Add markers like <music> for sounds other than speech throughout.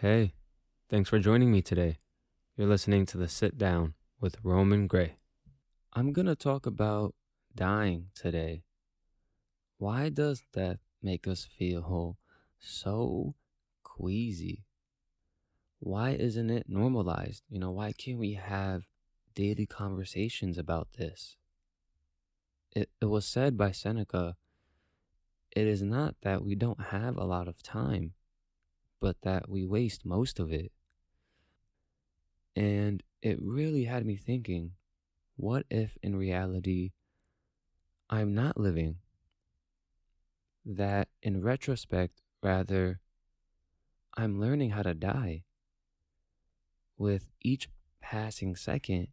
Hey, thanks for joining me today. You're listening to the Sit Down with Roman Gray. I'm going to talk about dying today. Why does death make us feel so queasy? Why isn't it normalized? You know, why can't we have daily conversations about this? It, it was said by Seneca it is not that we don't have a lot of time, but that we waste most of it. And it really had me thinking what if in reality I'm not living? That in retrospect, rather, I'm learning how to die. With each passing second,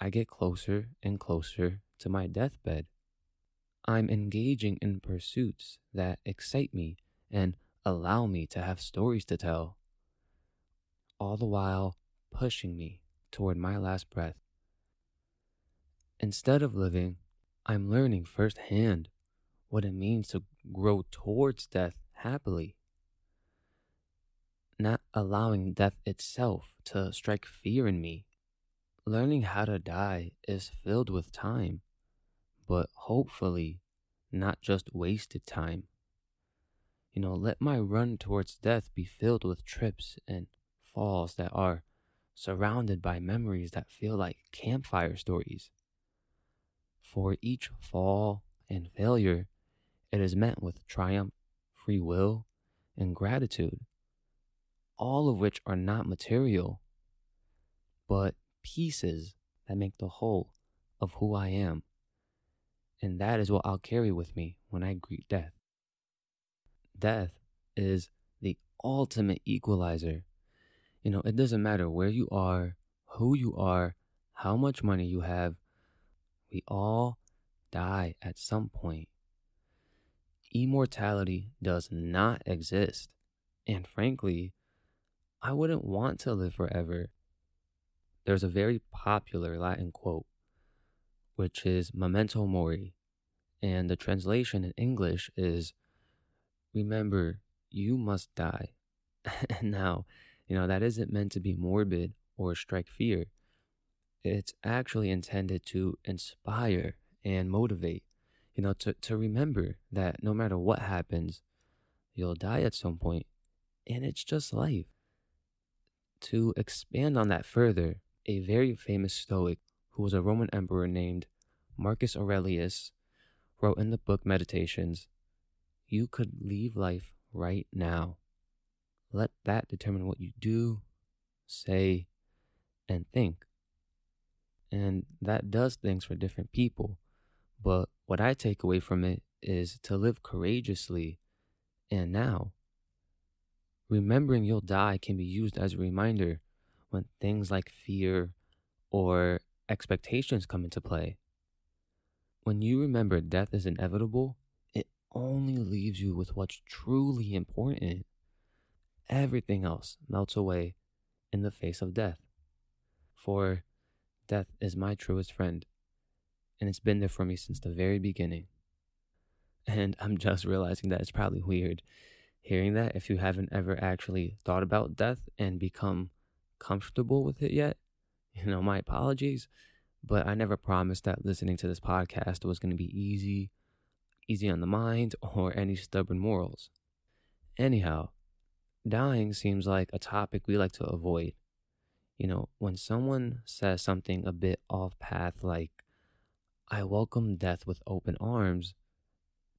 I get closer and closer to my deathbed. I'm engaging in pursuits that excite me and allow me to have stories to tell, all the while pushing me toward my last breath. Instead of living, I'm learning firsthand what it means to grow towards death happily. Not allowing death itself to strike fear in me. Learning how to die is filled with time but hopefully not just wasted time. You know, let my run towards death be filled with trips and falls that are surrounded by memories that feel like campfire stories. For each fall and failure, it is met with triumph, free will, and gratitude, all of which are not material, but pieces that make the whole of who I am. And that is what I'll carry with me when I greet death. Death is the ultimate equalizer. You know, it doesn't matter where you are, who you are, how much money you have, we all die at some point. Immortality does not exist. And frankly, I wouldn't want to live forever. There's a very popular Latin quote which is memento mori. And the translation in English is remember, you must die. and <laughs> now, you know, that isn't meant to be morbid or strike fear. It's actually intended to inspire and motivate, you know, to, to remember that no matter what happens, you'll die at some point, and it's just life. To expand on that further, a very famous Stoic who was a Roman emperor named Marcus Aurelius, wrote in the book Meditations You could leave life right now. Let that determine what you do, say, and think. And that does things for different people. But what I take away from it is to live courageously and now. Remembering you'll die can be used as a reminder when things like fear or expectations come into play. When you remember death is inevitable, it only leaves you with what's truly important. Everything else melts away in the face of death. For death is my truest friend, and it's been there for me since the very beginning. And I'm just realizing that it's probably weird hearing that if you haven't ever actually thought about death and become comfortable with it yet. <laughs> You know, my apologies, but I never promised that listening to this podcast was going to be easy, easy on the mind, <laughs> or any stubborn morals. Anyhow, dying seems like a topic we like to avoid. You know, when someone says something a bit off path, like, I welcome death with open arms,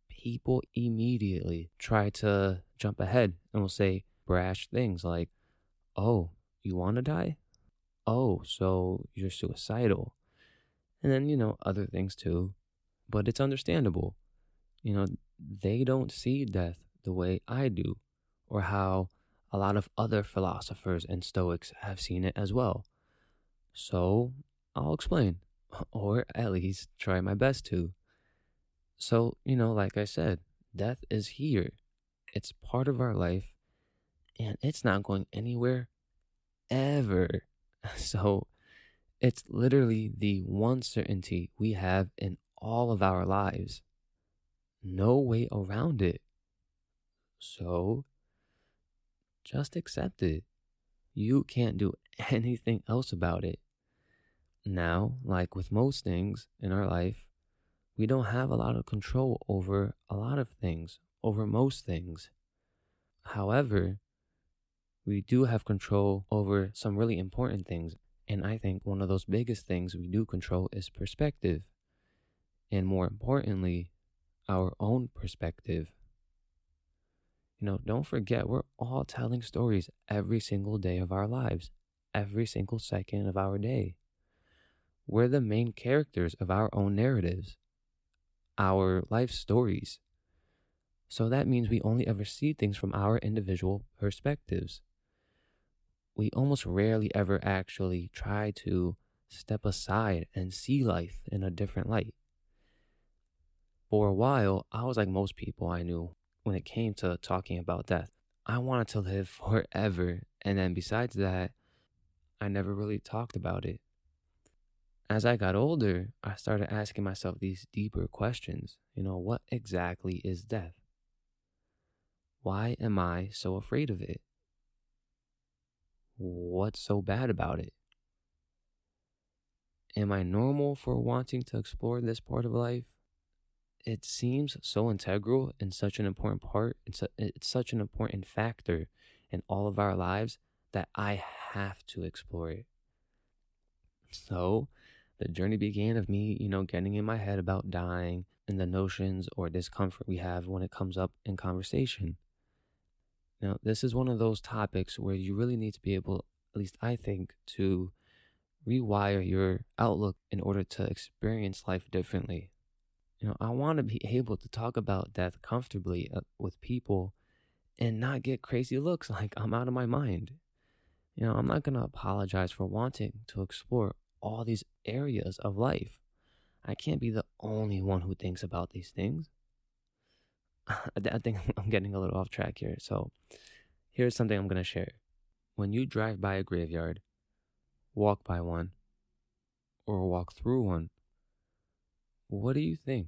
people immediately try to jump ahead and will say brash things like, Oh, you want to die? Oh, so you're suicidal. And then, you know, other things too. But it's understandable. You know, they don't see death the way I do, or how a lot of other philosophers and Stoics have seen it as well. So I'll explain, <laughs> or at least try my best to. So, you know, like I said, death is here. It's part of our life, and it's not going anywhere ever. <laughs> So it's literally the one certainty we have in all of our lives. No way around it. So, just accept it. you can't do <laughs> anything else about it. Now, like with most things in our life, we don't have a lot of control over a lot of things, over most things. However, we do have control over some really important things. And I think one of those biggest things we do control is perspective. And more importantly, our own perspective. You know, don't forget, we're all telling stories every single day of our lives, every single second of our day. We're the main characters of our own narratives, our life stories. So that means we only ever see things from our individual perspectives. We almost rarely ever actually try to step aside and see life in a different light. For a while, I was like most people I knew when it came to talking about death. I wanted to live <laughs> forever. And then besides that, I never really talked about it. As I got older, I started asking myself these deeper questions. You know, what exactly is death? Why am I so afraid of it? What's so bad about it? Am I normal for wanting to explore this part of life? It seems so integral and such an important part. It's, it's such an important factor in all of our lives that I have to explore it. So the journey began of me, you know, getting in my head about dying and the notions or discomfort we have when it comes up in conversation. Now, this is one of those topics where you really need to be able, at least I think, to rewire your outlook in order to experience life differently. You know, I want to be able to talk about death comfortably uh, with people and not get crazy looks <laughs> like I'm out of my mind. You know, I'm not going to apologize for wanting to explore all these areas of life. I can't be the only one who thinks about these things. <laughs> I think <laughs> I'm getting a little off track here. So, here's something I'm going to share. When you drive by a graveyard, walk by one, or walk through one, what do you think?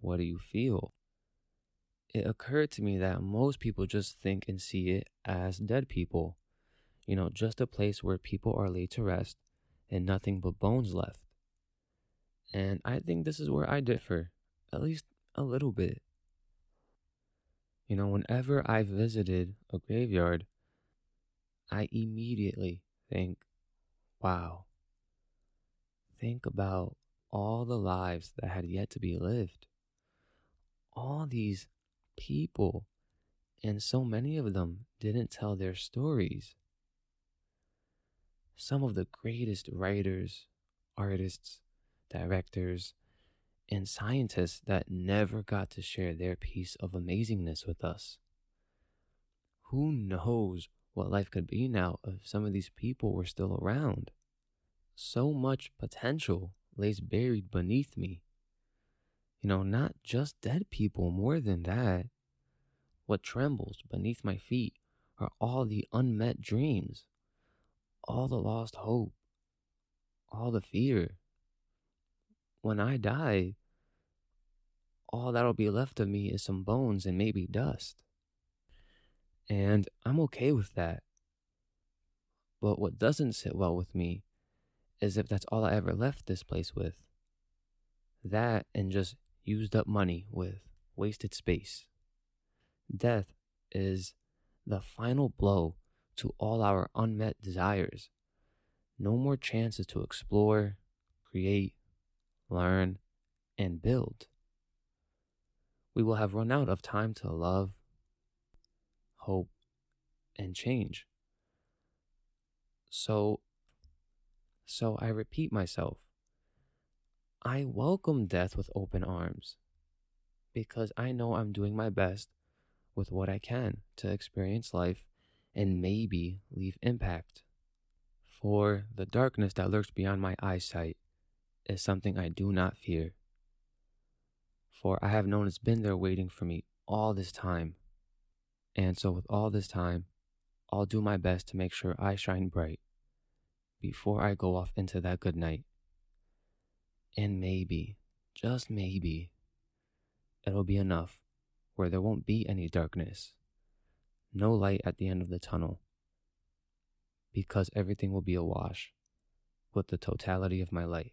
What do you feel? It occurred to me that most people just think and see it as dead people. You know, just a place where people are laid to rest and nothing but bones left. And I think this is where I differ, at least a little bit. You know, whenever I visited a graveyard, I immediately think, wow, think about all the lives that had yet to be lived. All these people, and so many of them didn't tell their stories. Some of the greatest writers, artists, directors, and scientists that never got to share their piece of amazingness with us. Who knows what life could be now if some of these people were still around? So much potential lays buried beneath me. You know, not just dead people, more than that. What trembles beneath my feet are all the unmet dreams, all the lost hope, all the fear. When I die, all that'll be left of me is some bones and maybe dust. And I'm okay with that. But what doesn't sit well with me as if that's all I ever left this place with. That and just used up money with wasted space. Death is the final blow to all our unmet desires. No more chances to explore, create, learn, and build. We will have run out of time to love, hope, and change. So so I repeat myself. I welcome death with open arms because I know I'm doing my best with what I can to experience life and maybe leave impact. For the darkness that lurks beyond my eyesight is something I do not fear. For I have known it's been there waiting for me all this time. And so, with all this time, I'll do my best to make sure I shine bright before I go off into that good night. And maybe, just maybe, it'll be enough where there won't be any darkness. no light at the end of the tunnel because everything will be awash with the totality of my light.